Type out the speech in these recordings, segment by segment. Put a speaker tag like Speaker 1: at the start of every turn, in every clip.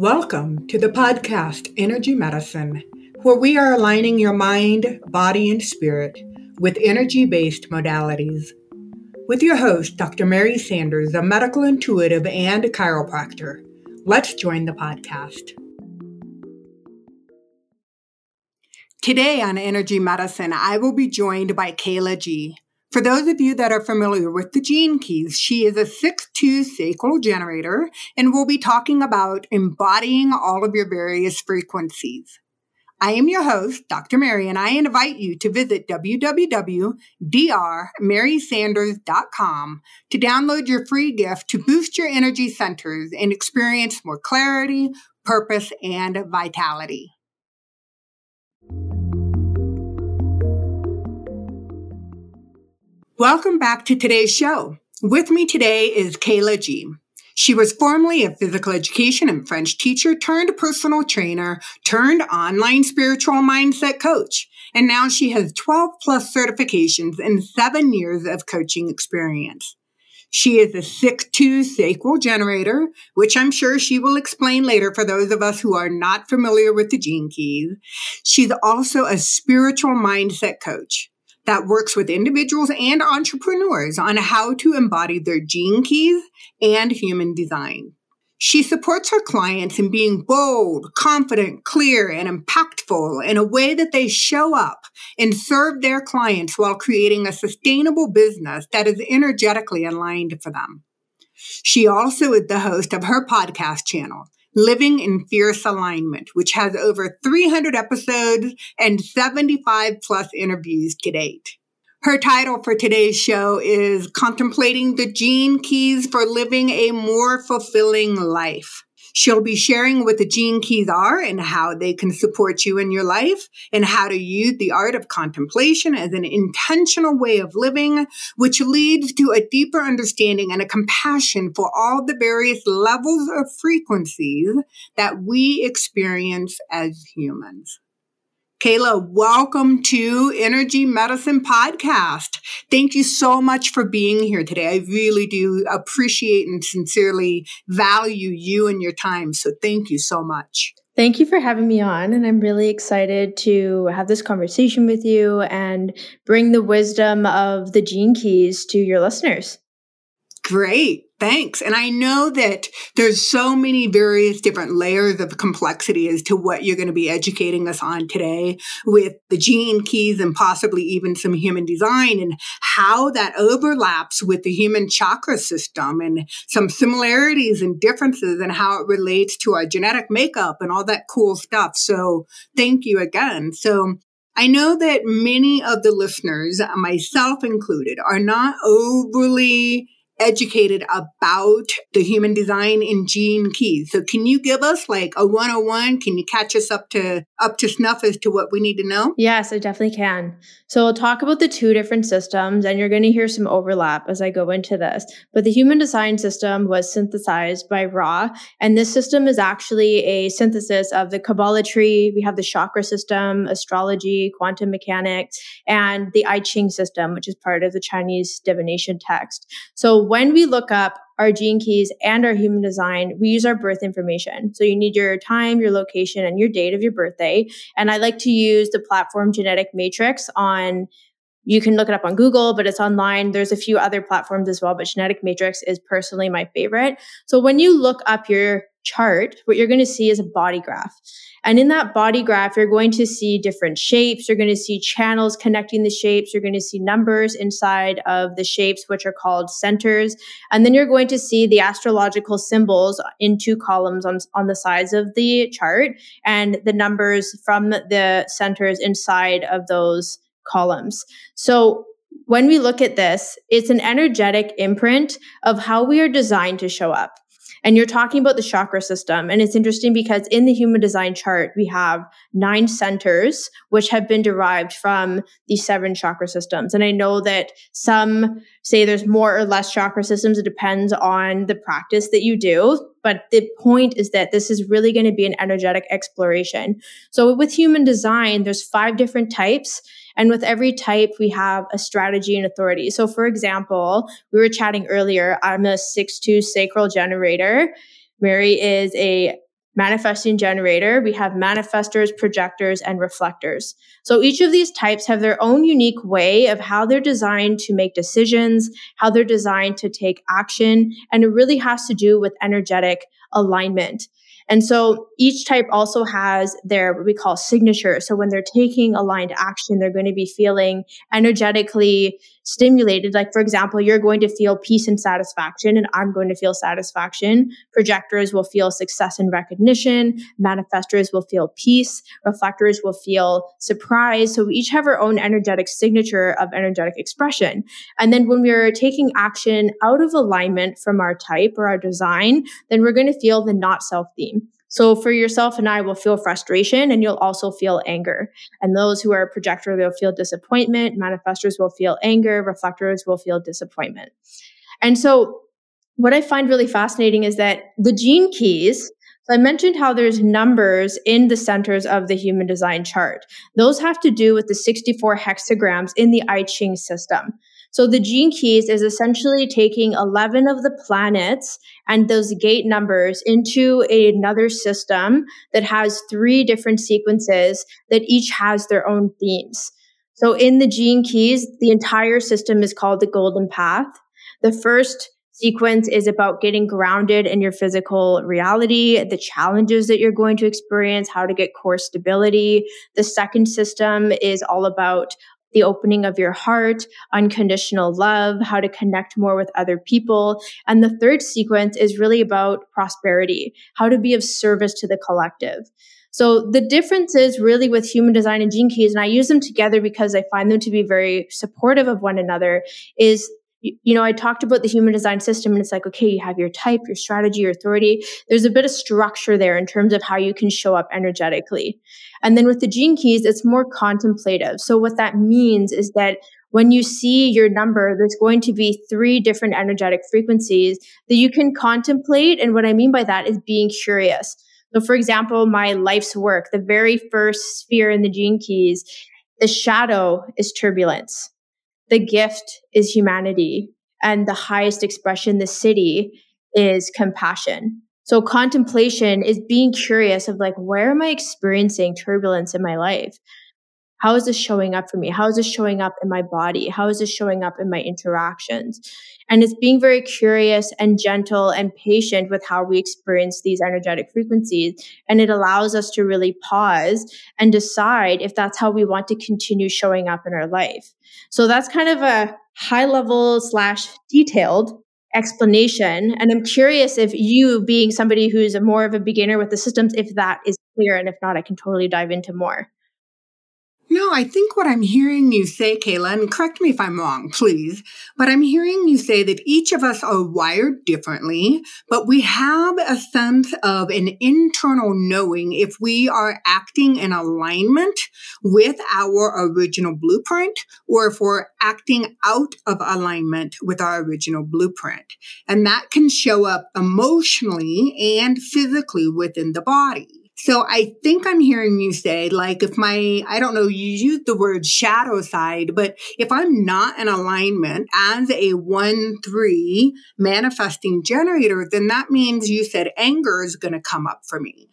Speaker 1: Welcome to the podcast Energy Medicine, where we are aligning your mind, body, and spirit with energy based modalities. With your host, Dr. Mary Sanders, a medical intuitive and chiropractor. Let's join the podcast. Today on Energy Medicine, I will be joined by Kehla G. For those of you that are familiar with the gene keys, she is a 6-2 sacral generator and we'll be talking about embodying all of your various frequencies. I am your host, Dr. Mary, and I invite you to visit www.drmarysanders.com to download your free gift to boost your energy centers and experience more clarity, purpose, and vitality. Welcome back to today's show. With me today is Kehla G. She was formerly a physical education and French teacher turned personal trainer turned online spiritual mindset coach. And now she has 12 plus certifications and seven years of coaching experience. She is a 6-2 sacral generator, which I'm sure she will explain later for those of us who are not familiar with the gene keys. She's also a spiritual mindset coach that works with individuals and entrepreneurs on how to embody their gene keys and human design. She supports her clients in being bold, confident, clear, and impactful in a way that they show up and serve their clients while creating a sustainable business that is energetically aligned for them. She also is the host of her podcast channel, Living in Fierce Alignment, which has over 300 episodes and 75 plus interviews to date. Her title for today's show is Contemplating the Gene Keys for Living a More Fulfilling Life. She'll be sharing what the gene keys are and how they can support you in your life and how to use the art of contemplation as an intentional way of living, which leads to a deeper understanding and a compassion for all the various levels of frequencies that we experience as humans. Kehla, welcome to Energy Medicine Podcast. Thank you so much for being here today. I really do appreciate and sincerely value you and your time. So thank you so much.
Speaker 2: Thank you for having me on. And I'm really excited to have this conversation with you and bring the wisdom of the gene keys to your listeners.
Speaker 1: Great. Thanks. And I know that there's so many various different layers of complexity as to what you're going to be educating us on today with the gene keys and possibly even some human design and how that overlaps with the human chakra system and some similarities and differences and how it relates to our genetic makeup and all that cool stuff. So thank you again. So I know that many of the listeners, myself included, are not overly educated about the human design in gene keys. So can you give us like a 101? Can you catch us up to up to snuff as to what we need to know?
Speaker 2: Yes, I definitely can. So we'll talk about the two different systems and you're going to hear some overlap as I go into this. But the human design system was synthesized by Ra and this system is actually a synthesis of the Kabbalah tree, we have the chakra system, astrology, quantum mechanics, and the I Ching system, which is part of the Chinese divination text. So when we look up our gene keys and our human design, we use our birth information. So you need your time, your location, and your date of your birthday. And I like to use the platform Genetic Matrix on you can look it up on Google, but it's online. There's a few other platforms as well, but Genetic Matrix is personally my favorite. So when you look up your chart, what you're going to see is a body graph. And in that body graph, you're going to see different shapes. You're going to see channels connecting the shapes. You're going to see numbers inside of the shapes, which are called centers. And then you're going to see the astrological symbols in two columns on, on the sides of the chart and the numbers from the centers inside of those columns. So when we look at this, it's an energetic imprint of how we are designed to show up. And you're talking about the chakra system. And it's interesting because in the human design chart, we have nine centers, which have been derived from the seven chakra systems. And I know that some say there's more or less chakra systems. It depends on the practice that you do. But the point is that this is really going to be an energetic exploration. So with human design, there's five different types. And with every type, we have a strategy and authority. So for example, we were chatting earlier, I'm a 6-2 sacral generator. Mary is a manifesting generator, we have manifestors, projectors, and reflectors. So each of these types have their own unique way of how they're designed to make decisions, how they're designed to take action, and it really has to do with energetic alignment. And so each type also has their what we call signature. So when they're taking aligned action, they're going to be feeling energetically stimulated. Like, for example, you're going to feel peace and satisfaction, and I'm going to feel satisfaction. Projectors will feel success and recognition. Manifestors will feel peace. Reflectors will feel surprise. So we each have our own energetic signature of energetic expression. And then when we're taking action out of alignment from our type or our design, then we're going to feel the not self theme. So for yourself and I will feel frustration and you'll also feel anger. And those who are a projector, they'll feel disappointment. Manifestors will feel anger. Reflectors will feel disappointment. And so what I find really fascinating is that the gene keys, I mentioned how there's numbers in the centers of the human design chart. Those have to do with the 64 hexagrams in the I Ching system. So the gene keys is essentially taking 11 of the planets and those gate numbers into another system that has three different sequences that each has their own themes. So in the gene keys, the entire system is called the golden path. The first sequence is about getting grounded in your physical reality, the challenges that you're going to experience, how to get core stability. The second system is all about the opening of your heart, unconditional love, how to connect more with other people. And the third sequence is really about prosperity, how to be of service to the collective. So the difference is really with human design and gene keys, and I use them together because I find them to be very supportive of one another, is you know, I talked about the human design system and it's like, okay, you have your type, your strategy, your authority. There's a bit of structure there in terms of how you can show up energetically. And then with the gene keys, it's more contemplative. So what that means is that when you see your number, there's going to be three different energetic frequencies that you can contemplate. And what I mean by that is being curious. So for example, my life's work, the very first sphere in the gene keys, the shadow is turbulence the gift is humanity and the highest expression, the siddhi is compassion. So contemplation is being curious of like, where am I experiencing turbulence in my life? How is this showing up for me? How is this showing up in my body? How is this showing up in my interactions? And it's being very curious and gentle and patient with how we experience these energetic frequencies. And it allows us to really pause and decide if that's how we want to continue showing up in our life. So that's kind of a high level slash detailed explanation. And I'm curious if you, being somebody who's more of a beginner with the systems, if that is clear. And if not, I can totally dive into more.
Speaker 1: No, I think what I'm hearing you say, Kehla, and correct me if I'm wrong, please, but I'm hearing you say that each of us are wired differently, but we have a sense of an internal knowing if we are acting in alignment with our original blueprint or if we're acting out of alignment with our original blueprint. And that can show up emotionally and physically within the body. So I think I'm hearing you say, like, if my, I don't know, you use the word shadow side, but if I'm not in alignment as a one, three manifesting generator, then that means you said anger is going to come up for me.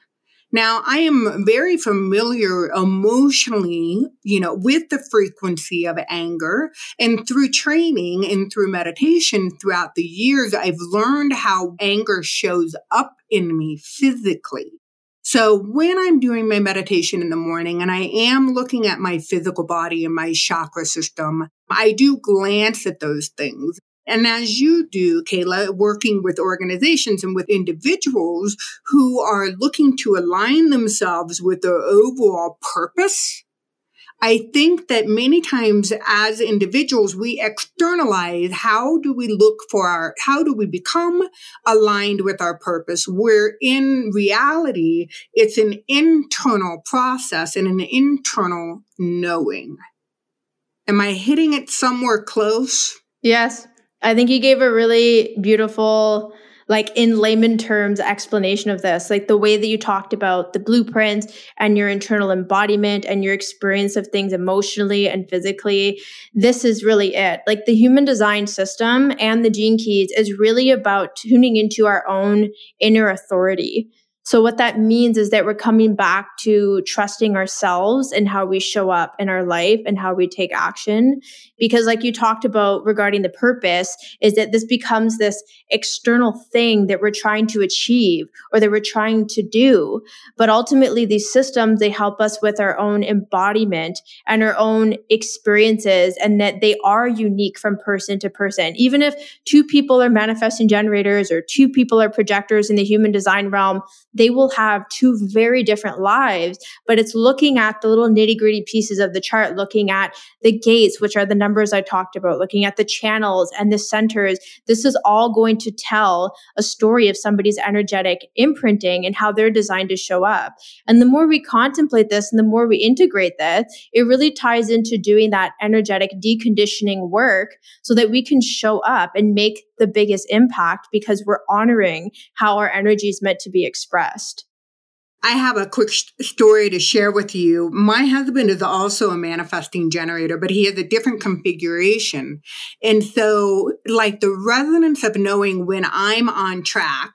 Speaker 1: Now, I am very familiar emotionally, you know, with the frequency of anger and through training and through meditation throughout the years, I've learned how anger shows up in me physically. So when I'm doing my meditation in the morning and I am looking at my physical body and my chakra system, I do glance at those things. And as you do, Kehla, working with organizations and with individuals who are looking to align themselves with their overall purpose, I think that many times as individuals, we externalize how do we look for our, how do we become aligned with our purpose? Where in reality, it's an internal process and an internal knowing. Am I hitting it somewhere close?
Speaker 2: Yes. I think you gave a really beautiful like in layman terms explanation of this like the way that you talked about the blueprint and your internal embodiment and your experience of things emotionally and physically this is really it. Like the human design system and the gene keys is really about tuning into our own inner authority So what that means is that we're coming back to trusting ourselves and how we show up in our life and how we take action. Because like you talked about regarding the purpose is that this becomes this external thing that we're trying to achieve or that we're trying to do. But ultimately these systems, they help us with our own embodiment and our own experiences and that they are unique from person to person. Even if two people are manifesting generators or two people are projectors in the human design realm, they will have two very different lives, but it's looking at the little nitty gritty pieces of the chart, looking at the gates, which are the numbers I talked about, looking at the channels and the centers. This is all going to tell a story of somebody's energetic imprinting and how they're designed to show up. And the more we contemplate this and the more we integrate this, it really ties into doing that energetic deconditioning work so that we can show up and make the biggest impact because we're honoring how our energy is meant to be expressed.
Speaker 1: I have a quick story to share with you. My husband is also a manifesting generator, but he has a different configuration. And so, like the resonance of knowing when I'm on track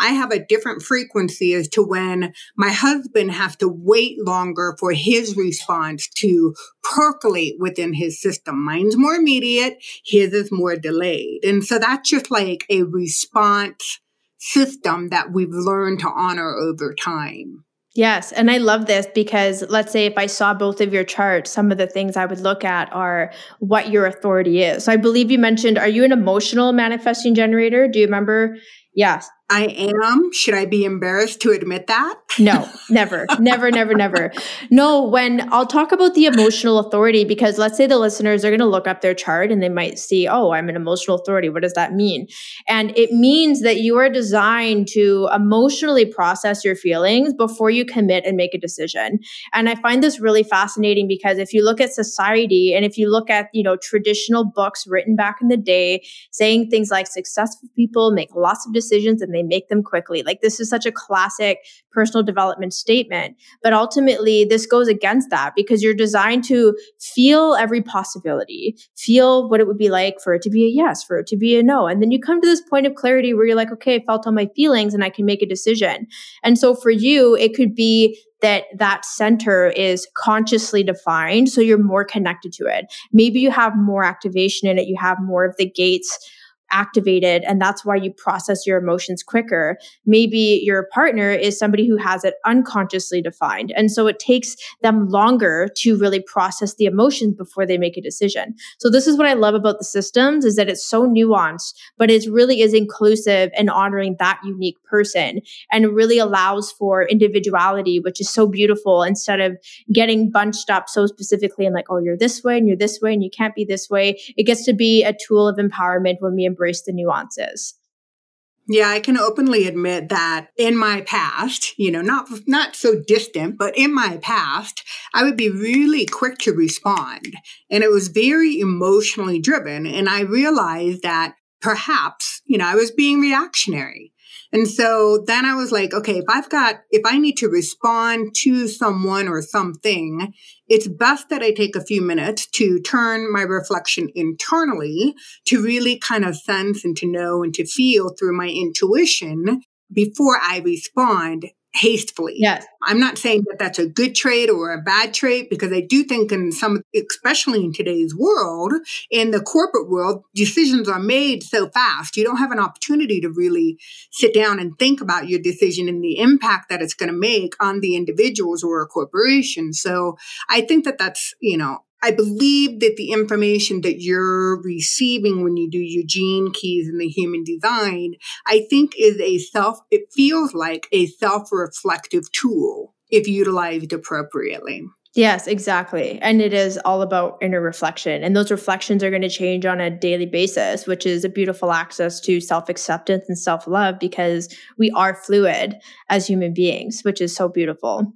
Speaker 1: I have a different frequency as to when my husband has to wait longer for his response to percolate within his system. Mine's more immediate, his is more delayed. And so that's just like a response system that we've learned to honor over time.
Speaker 2: Yes. And I love this because let's say if I saw both of your charts, some of the things I would look at are what your authority is. So I believe you mentioned, are you an emotional manifesting generator? Do you remember? Yes.
Speaker 1: I am. Should I be embarrassed to admit that?
Speaker 2: No, never, never, never, never. No, when I'll talk about the emotional authority, because let's say the listeners are going to look up their chart and they might see, oh, I'm an emotional authority. What does that mean? And it means that you are designed to emotionally process your feelings before you commit and make a decision. And I find this really fascinating because if you look at society and if you look at, you know, traditional books written back in the day saying things like successful people make lots of decisions and they they make them quickly. Like this is such a classic personal development statement. But ultimately, this goes against that because you're designed to feel every possibility, feel what it would be like for it to be a yes, for it to be a no. And then you come to this point of clarity where you're like, okay, I felt all my feelings and I can make a decision. And so for you, it could be that that center is consciously defined so you're more connected to it maybe you have more activation in it you have more of the gates activated and that's why you process your emotions quicker. Maybe your partner is somebody who has it unconsciously defined. And so it takes them longer to really process the emotions before they make a decision. So this is what I love about the systems is that it's so nuanced, but it really is inclusive and honoring that unique person and really allows for individuality, which is so beautiful instead of getting bunched up so specifically and like, oh, you're this way and you're this way and you can't be this way. It gets to be a tool of empowerment when we embrace the nuances.
Speaker 1: Yeah, I can openly admit that in my past, you know, not not so distant, but in my past, I would be really quick to respond, and it was very emotionally driven, and I realized that perhaps, you know, I was being reactionary. And so then I was like, okay, if I've got, if I need to respond to someone or something, it's best that I take a few minutes to turn my reflection internally to really kind of sense and to know and to feel through my intuition before I respond hastily.
Speaker 2: Yes.
Speaker 1: I'm not saying that that's a good trait or a bad trait because I do think in some, especially in today's world, in the corporate world, decisions are made so fast. You don't have an opportunity to really sit down and think about your decision and the impact that it's going to make on the individuals or a corporation. So I think that that's, you know, I believe that the information that you're receiving when you do your gene keys in the human design, I think is a self, it feels like a self reflective tool if utilized appropriately.
Speaker 2: Yes, exactly. And it is all about inner reflection. And those reflections are going to change on a daily basis, which is a beautiful access to self acceptance and self love because we are fluid as human beings, which is so beautiful.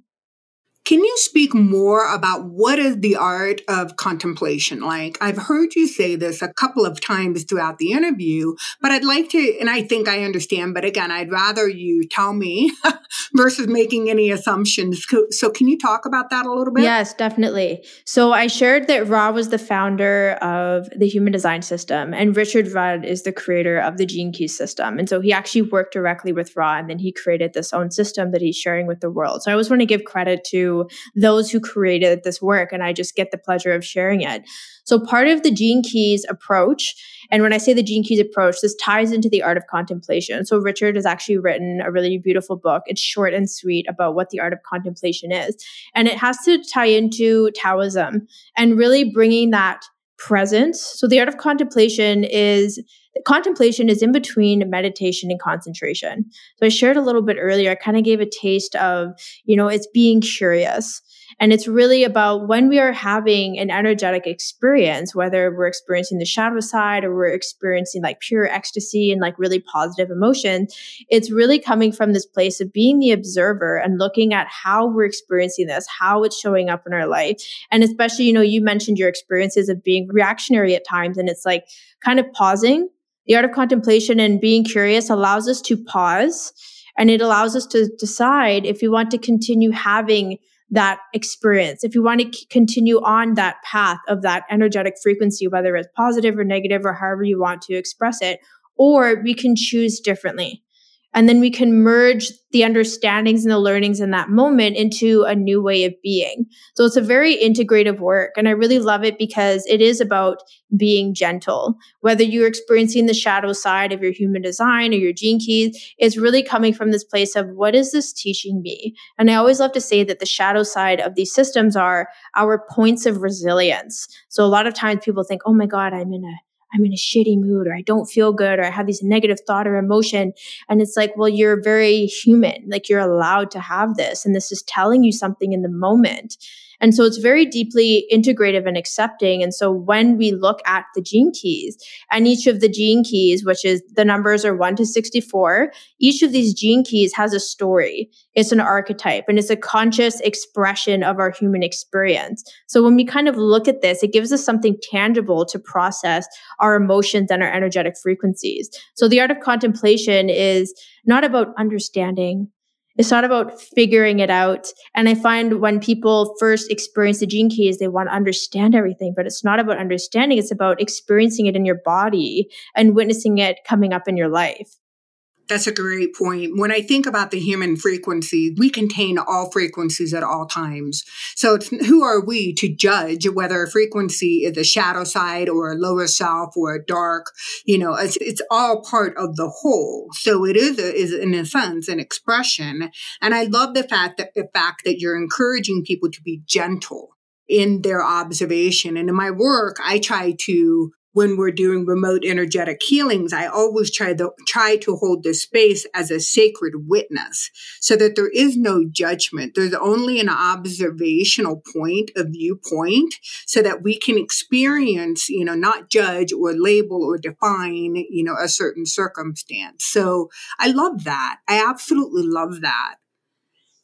Speaker 1: Can you speak more about what is the art of contemplation like? I've heard you say this a couple of times throughout the interview, but I'd like to, and I think I understand, but again, I'd rather you tell me versus making any assumptions. So, can you talk about that a little bit?
Speaker 2: Yes, definitely. So, I shared that Ra was the founder of the Human Design System, and Richard Rudd is the creator of the Gene Keys system. And so, he actually worked directly with Ra, and then he created this own system that he's sharing with the world. So, I always want to give credit to those who created this work, and I just get the pleasure of sharing it. So, part of the Gene Keys approach and when I say the Gene Keys approach, this ties into the art of contemplation. So Richard has actually written a really beautiful book. It's short and sweet about what the art of contemplation is. And it has to tie into Taoism and really bringing that presence. So the art of contemplation is contemplation is in between meditation and concentration. So I shared a little bit earlier, I kind of gave a taste of, you know, it's being curious. And it's really about when we are having an energetic experience, whether we're experiencing the shadow side or we're experiencing like pure ecstasy and like really positive emotions, it's really coming from this place of being the observer and looking at how we're experiencing this, how it's showing up in our life. And especially, you know, you mentioned your experiences of being reactionary at times, and it's like kind of pausing. The art of contemplation and being curious allows us to pause and it allows us to decide if we want to continue having that experience, if you want to c- continue on that path of that energetic frequency, whether it's positive or negative or however you want to express it, or we can choose differently. And then we can merge the understandings and the learnings in that moment into a new way of being. So it's a very integrative work. And I really love it because it is about being gentle. Whether you're experiencing the shadow side of your human design or your gene keys, it's really coming from this place of what is this teaching me? And I always love to say that the shadow side of these systems are our points of resilience. So a lot of times people think, oh my God, I'm in a I'm in a shitty mood or I don't feel good or I have these negative thought or emotion. And it's like, well, you're very human. Like you're allowed to have this. And this is telling you something in the moment. And so it's very deeply integrative and accepting. And so when we look at the gene keys and each of the gene keys, which is the numbers are one to 64, each of these gene keys has a story. It's an archetype and it's a conscious expression of our human experience. So when we kind of look at this, it gives us something tangible to process our emotions and our energetic frequencies. So the art of contemplation is not about understanding it's not about figuring it out. And I find when people first experience the gene keys, they want to understand everything, but it's not about understanding. It's about experiencing it in your body and witnessing it coming up in your life.
Speaker 1: That's a great point. When I think about the human frequency, we contain all frequencies at all times. So who are we to judge whether a frequency is a shadow side or a lower self or a dark? You know, it's, it's all part of the whole. So it is, a, is in a sense an expression. And I love the fact that the fact that you're encouraging people to be gentle in their observation. And in my work, I try to when we're doing remote energetic healings, I always try to try to hold the space as a sacred witness so that there is no judgment. There's only an observational point, a viewpoint, so that we can experience, you know, not judge or label or define, you know, a certain circumstance. So I love that. I absolutely love that.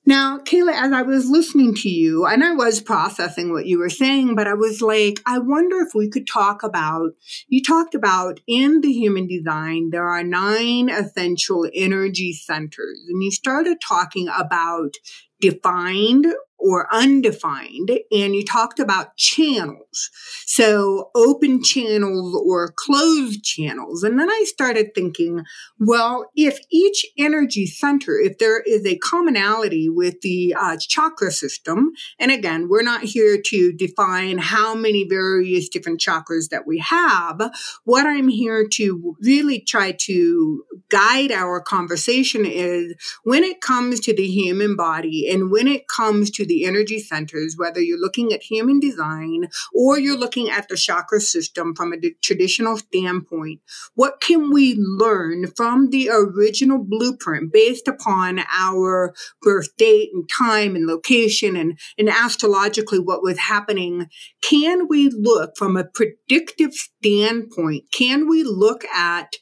Speaker 1: Now, Kehla, as I was listening to you, and I was processing what you were saying, but I was like, I wonder if we could talk about, you talked about in the human design, there are nine essential energy centers. And you started talking about defined or undefined. And you talked about channels. So open channels or closed channels. And then I started thinking, well, if each energy center, if there is a commonality with the uh, chakra system, and again, we're not here to define how many various different chakras that we have. What I'm here to really try to guide our conversation is when it comes to the human body and when it comes to the energy centers, whether you're looking at human design or you're looking at the chakra system from a traditional standpoint, what can we learn from the original blueprint based upon our birth date and time and location and, and astrologically what was happening? Can we look from a predictive standpoint? Can we look at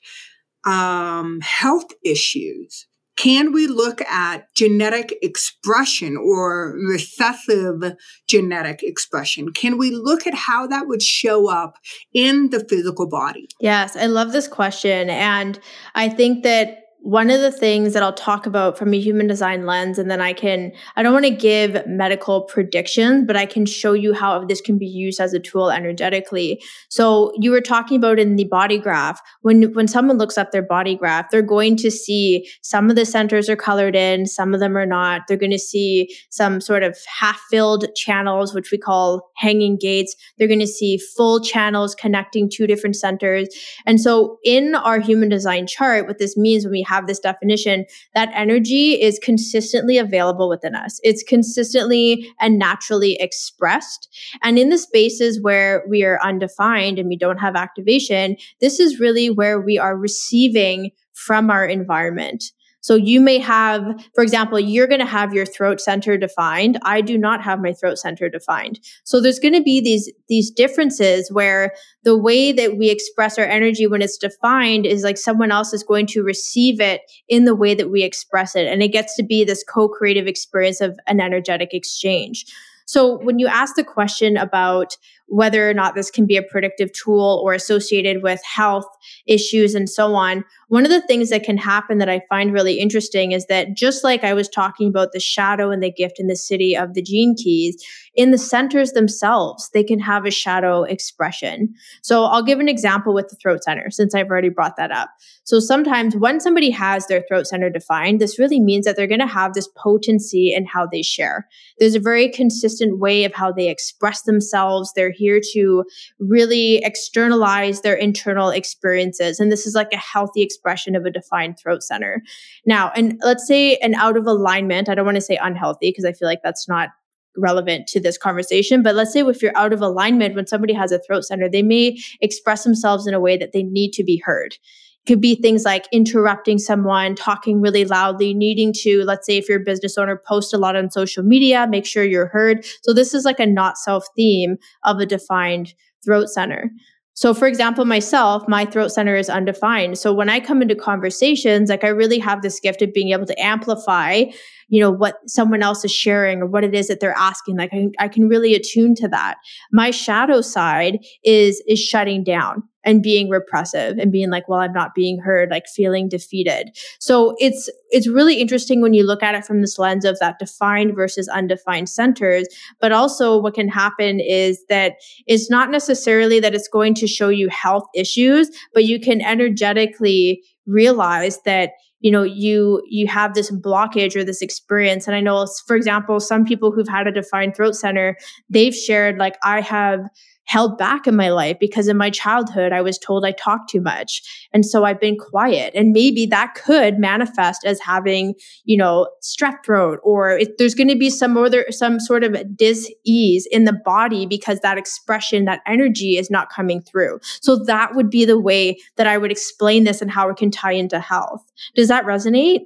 Speaker 1: um, health issues can we look at genetic expression or recessive genetic expression? Can we look at how that would show up in the physical body?
Speaker 2: Yes, I love this question. And I think that one of the things that I'll talk about from a human design lens, and then I can, I don't want to give medical predictions, but I can show you how this can be used as a tool energetically. So you were talking about in the body graph, when, when someone looks up their body graph, they're going to see some of the centers are colored in, some of them are not. They're going to see some sort of half filled channels, which we call hanging gates. They're going to see full channels connecting two different centers. And so in our human design chart, what this means when we have this definition, that energy is consistently available within us. It's consistently and naturally expressed. And in the spaces where we are undefined and we don't have activation, this is really where we are receiving from our environment. So you may have, for example, you're going to have your throat center defined. I do not have my throat center defined. So there's going to be these, these differences where the way that we express our energy when it's defined is like someone else is going to receive it in the way that we express it. And it gets to be this co-creative experience of an energetic exchange. So when you ask the question about whether or not this can be a predictive tool or associated with health issues and so on. One of the things that can happen that I find really interesting is that just like I was talking about the shadow and the gift in the siddhi of the gene keys, in the centers themselves, they can have a shadow expression. So I'll give an example with the throat center since I've already brought that up. So sometimes when somebody has their throat center defined, this really means that they're going to have this potency in how they share. There's a very consistent way of how they express themselves. They're here to really externalize their internal experiences. And this is like a healthy expression of a defined throat center. Now, and let's say an out of alignment, I don't want to say unhealthy because I feel like that's not relevant to this conversation. But let's say if you're out of alignment, when somebody has a throat center, they may express themselves in a way that they need to be heard It could be things like interrupting someone, talking really loudly, needing to, let's say, if you're a business owner, post a lot on social media, make sure you're heard. So this is like a not self theme of a defined throat center. So, for example, myself, my throat center is undefined. So, when I come into conversations, like I really have this gift of being able to amplify, you know, what someone else is sharing or what it is that they're asking. Like I, I can really attune to that. My shadow side is is shutting down and being repressive and being like well i'm not being heard like feeling defeated so it's it's really interesting when you look at it from this lens of that defined versus undefined centers but also what can happen is that it's not necessarily that it's going to show you health issues but you can energetically realize that you know you you have this blockage or this experience. And i know for example some people who've had a defined throat center they've shared like i have held back in my life because in my childhood I was told I talked too much. And so I've been quiet. And maybe that could manifest as having, you know, strep throat or if there's going to be some other, some sort of dis-ease in the body because that expression, that energy is not coming through. So that would be the way that I would explain this and how it can tie into health. Does that resonate?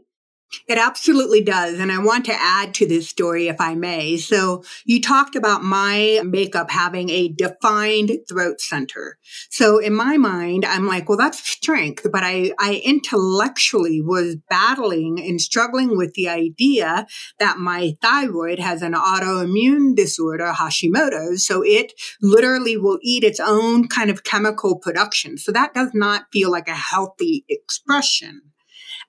Speaker 1: It absolutely does. And I want to add to this story, if I may. So you talked about my makeup having a defined throat center. So in my mind, I'm like, well, that's strength. But I, I intellectually was battling and struggling with the idea that my thyroid has an autoimmune disorder, Hashimoto's. So it literally will eat its own kind of chemical production. So that does not feel like a healthy expression.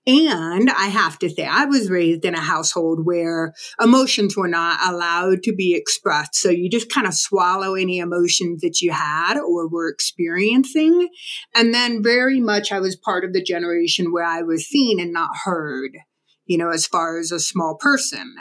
Speaker 1: And I have to say, I was raised in a household where emotions were not allowed to be expressed. So you just kind of swallow any emotions that you had or were experiencing. And then very much I was part of the generation where I was seen and not heard you know, as far as a small person.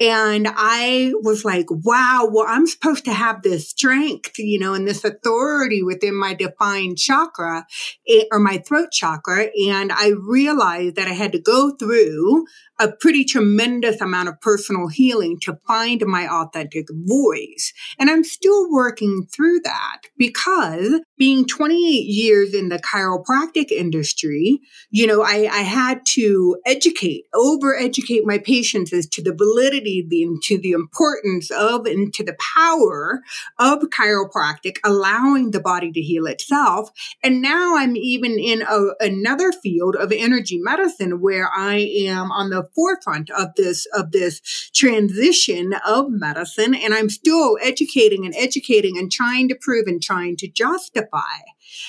Speaker 1: And I was like, wow, well, I'm supposed to have this strength, you know, and this authority within my defined chakra eh, or my throat chakra. And I realized that I had to go through a pretty tremendous amount of personal healing to find my authentic voice. And I'm still working through that because being 28 years in the chiropractic industry, you know, I, I had to educate, over educate my patients as to the validity, the, to the importance of and to the power of chiropractic, allowing the body to heal itself. And now I'm even in a, another field of energy medicine where I am on the forefront of this of this transition of medicine and I'm still educating and educating and trying to prove and trying to justify.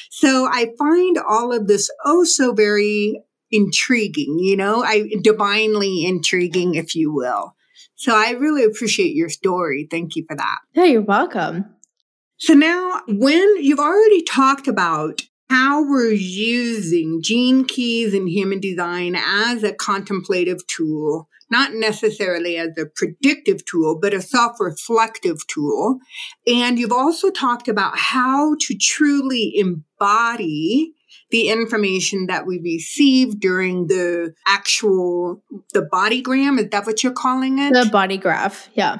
Speaker 1: So I find all of this oh so very intriguing, you know, I divinely intriguing, if you will. So I really appreciate your story. Thank you for that.
Speaker 2: Yeah, you're welcome.
Speaker 1: So now, when you've already talked about how we're using gene keys in human design as a contemplative tool, not necessarily as a predictive tool, but a self reflective tool. And you've also talked about how to truly embody the information that we receive during the actual the body gram is that what you're calling it
Speaker 2: the body graph yeah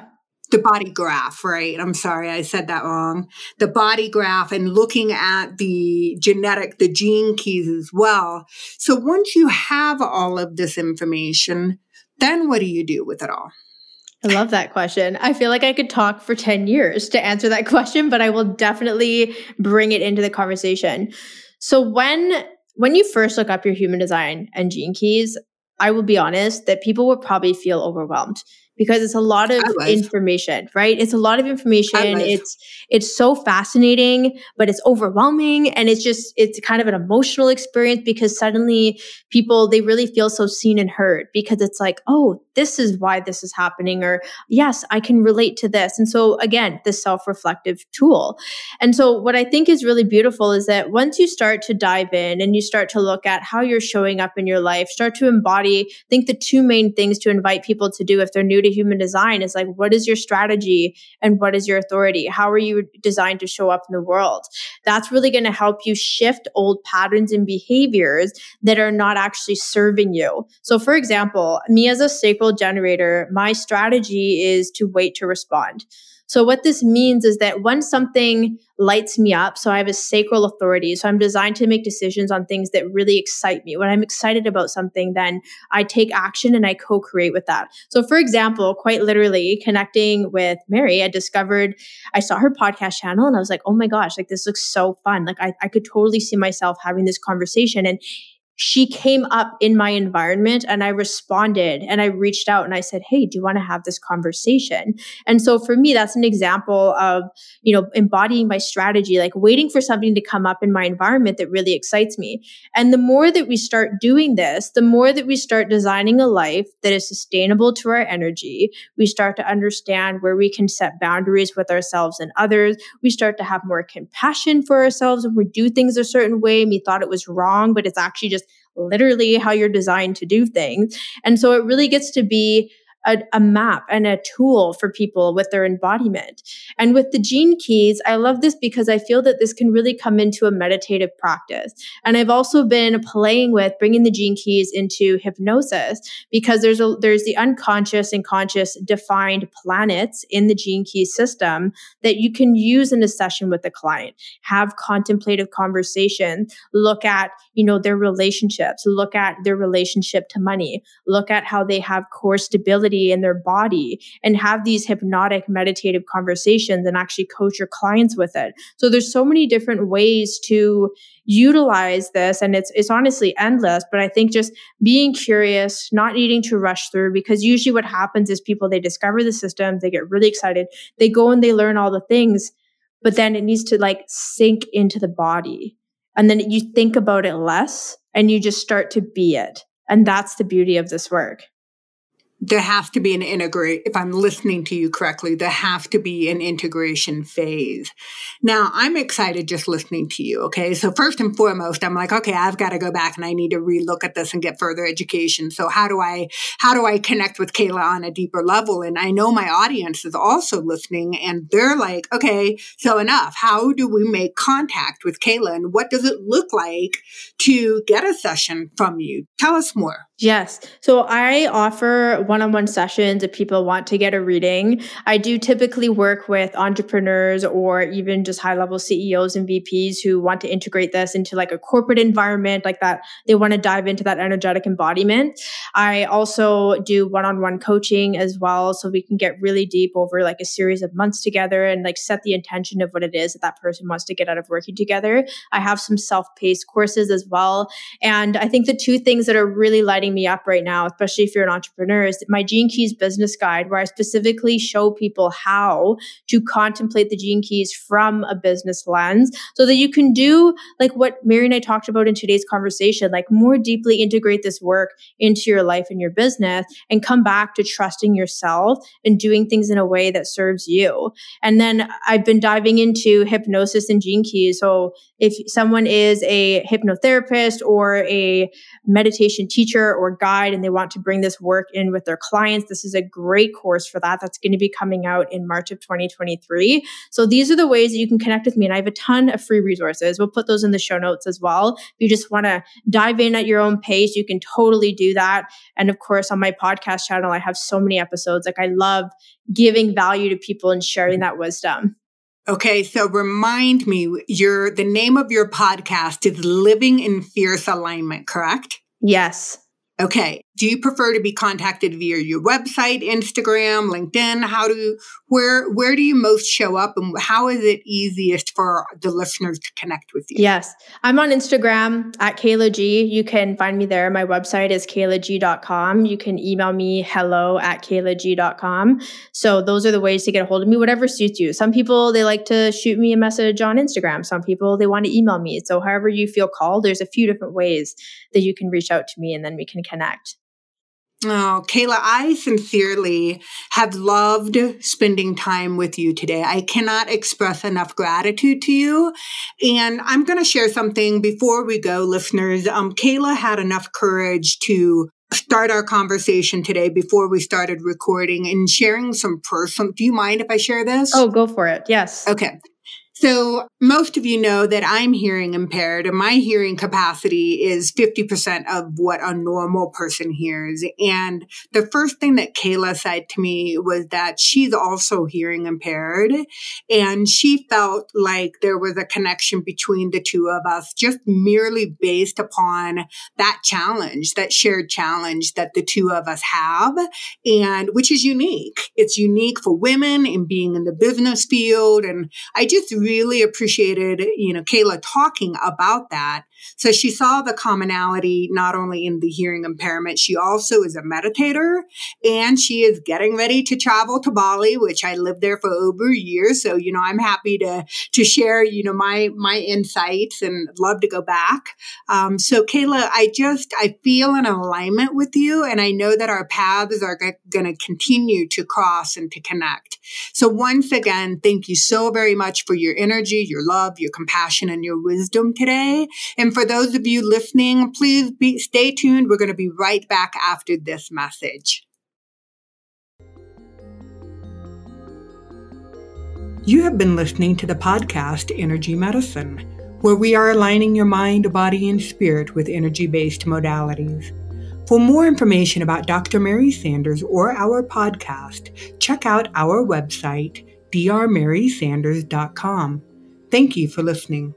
Speaker 1: the body graph, right? I'm sorry, I said that wrong. The body graph and looking at the genetic, the gene keys as well. So once you have all of this information, then what do you do with it all?
Speaker 2: I love that question. I feel like I could talk for 10 years to answer that question, but I will definitely bring it into the conversation. So when when you first look up your human design and gene keys, I will be honest that people would probably feel overwhelmed because it's a lot of information, right? It's a lot of information. It's it's so fascinating, but it's overwhelming and it's just it's kind of an emotional experience because suddenly people they really feel so seen and heard because it's like, "Oh, this is why this is happening," or "Yes, I can relate to this." And so again, the self-reflective tool. And so what I think is really beautiful is that once you start to dive in and you start to look at how you're showing up in your life, start to embody, I think the two main things to invite people to do if they're new to human design is like, what is your strategy and what is your authority? How are you designed to show up in the world? That's really going to help you shift old patterns and behaviors that are not actually serving you. So, for example, me as a sacral generator, my strategy is to wait to respond. So what this means is that when something lights me up, so I have a sacral authority, so I'm designed to make decisions on things that really excite me. When I'm excited about something, then I take action and I co-create with that. So for example, quite literally connecting with Mary, I discovered I saw her podcast channel and I was like, oh my gosh, like this looks so fun. Like I, I could totally see myself having this conversation. And she came up in my environment and I responded and I reached out and I said, Hey, do you want to have this conversation? And so for me, that's an example of, you know, embodying my strategy, like waiting for something to come up in my environment that really excites me. And the more that we start doing this, the more that we start designing a life that is sustainable to our energy, we start to understand where we can set boundaries with ourselves and others. We start to have more compassion for ourselves and we do things a certain way and we thought it was wrong, but it's actually just literally how you're designed to do things. And so it really gets to be a, a, map and a tool for people with their embodiment. And with the gene keys, I love this because I feel that this can really come into a meditative practice. And I've also been playing with bringing the gene keys into hypnosis because there's a, there's the unconscious and conscious defined planets in the gene key system that you can use in a session with a client, have contemplative conversation, look at, you know, their relationships, look at their relationship to money, look at how they have core stability in their body and have these hypnotic meditative conversations and actually coach your clients with it. So there's so many different ways to utilize this and it's it's honestly endless, but I think just being curious, not needing to rush through because usually what happens is people they discover the system, they get really excited, they go and they learn all the things, but then it needs to like sink into the body. And then you think about it less and you just start to be it. And that's the beauty of this work
Speaker 1: there have to be an integrate if i'm listening to you correctly there have to be an integration phase. Now i'm excited just listening to you okay? So first and foremost i'm like okay i've got to go back and i need to relook at this and get further education. So how do i how do i connect with Kehla on a deeper level? And i know my audience is also listening and they're like okay so enough. How do we make contact with Kehla and what does it look like to get a session from you? Tell us more
Speaker 2: Yes. So I offer one on one sessions if people want to get a reading. I do typically work with entrepreneurs or even just high level CEOs and VPs who want to integrate this into like a corporate environment like that. They want to dive into that energetic embodiment. I also do one on one coaching as well. So we can get really deep over like a series of months together and like set the intention of what it is that that person wants to get out of working together. I have some self paced courses as well. And I think the two things that are really lighting lighting me up right now, especially if you're an entrepreneur, is my Gene Keys business guide, where I specifically show people how to contemplate the Gene Keys from a business lens so that you can do like what Mary and I talked about in today's conversation, like more deeply integrate this work into your life and your business and come back to trusting yourself and doing things in a way that serves you. And then I've been diving into hypnosis and Gene Keys. So if someone is a hypnotherapist or a meditation teacher or guide and they want to bring this work in with their clients, this is a great course for that. That's going to be coming out in March of 2023. So these are the ways that you can connect with me. And I have a ton of free resources. We'll put those in the show notes as well. If you just want to dive in at your own pace, you can totally do that. And of course, on my podcast channel, I have so many episodes. Like I love giving value to people and sharing that wisdom.
Speaker 1: Okay, so remind me, your the name of your podcast is Living in Fierce Alignment, correct?
Speaker 2: Yes.
Speaker 1: Okay. Do you prefer to be contacted via your website, Instagram, LinkedIn? How do where where do you most show up and how is it easiest for the listeners to connect with you?
Speaker 2: Yes. I'm on Instagram at Kehla G. You can find me there. My website is kehlag.com. You can email me hello at kehlag.com. So those are the ways to get a hold of me, whatever suits you. Some people they like to shoot me a message on Instagram. Some people they want to email me. So however you feel called, there's a few different ways that you can reach out to me and then we can connect.
Speaker 1: Oh, Kehla, I sincerely have loved spending time with you today. I cannot express enough gratitude to you. And I'm going to share something before we go, listeners. Um, Kehla had enough courage to start our conversation today before we started recording and sharing some personal. Do you mind if I share this?
Speaker 2: Oh, go for it. Yes.
Speaker 1: Okay. So most of you know that I'm hearing impaired and my hearing capacity is 50% of what a normal person hears. And the first thing that Kehla said to me was that she's also hearing impaired and she felt like there was a connection between the two of us just merely based upon that challenge, that shared challenge that the two of us have and which is unique. It's unique for women in being in the business field. And I just really appreciated, you know, Kehla talking about that so she saw the commonality not only in the hearing impairment, she also is a meditator and she is getting ready to travel to Bali, which I lived there for over a year. So, you know, I'm happy to, to share, you know, my, my insights and love to go back. Um, so Kehla, I just, I feel an alignment with you and I know that our paths are g- going to continue to cross and to connect. So once again, thank you so very much for energy, your love, your compassion, and your wisdom today. And for those of you listening, please be, stay tuned. We're going to be right back after this message. You have been listening to the podcast Energy Medicine, where we are aligning your mind, body, and spirit with energy based modalities. For more information about Dr. Mary Sanders or our podcast, check out our website, drmarysanders.com. Thank you for listening.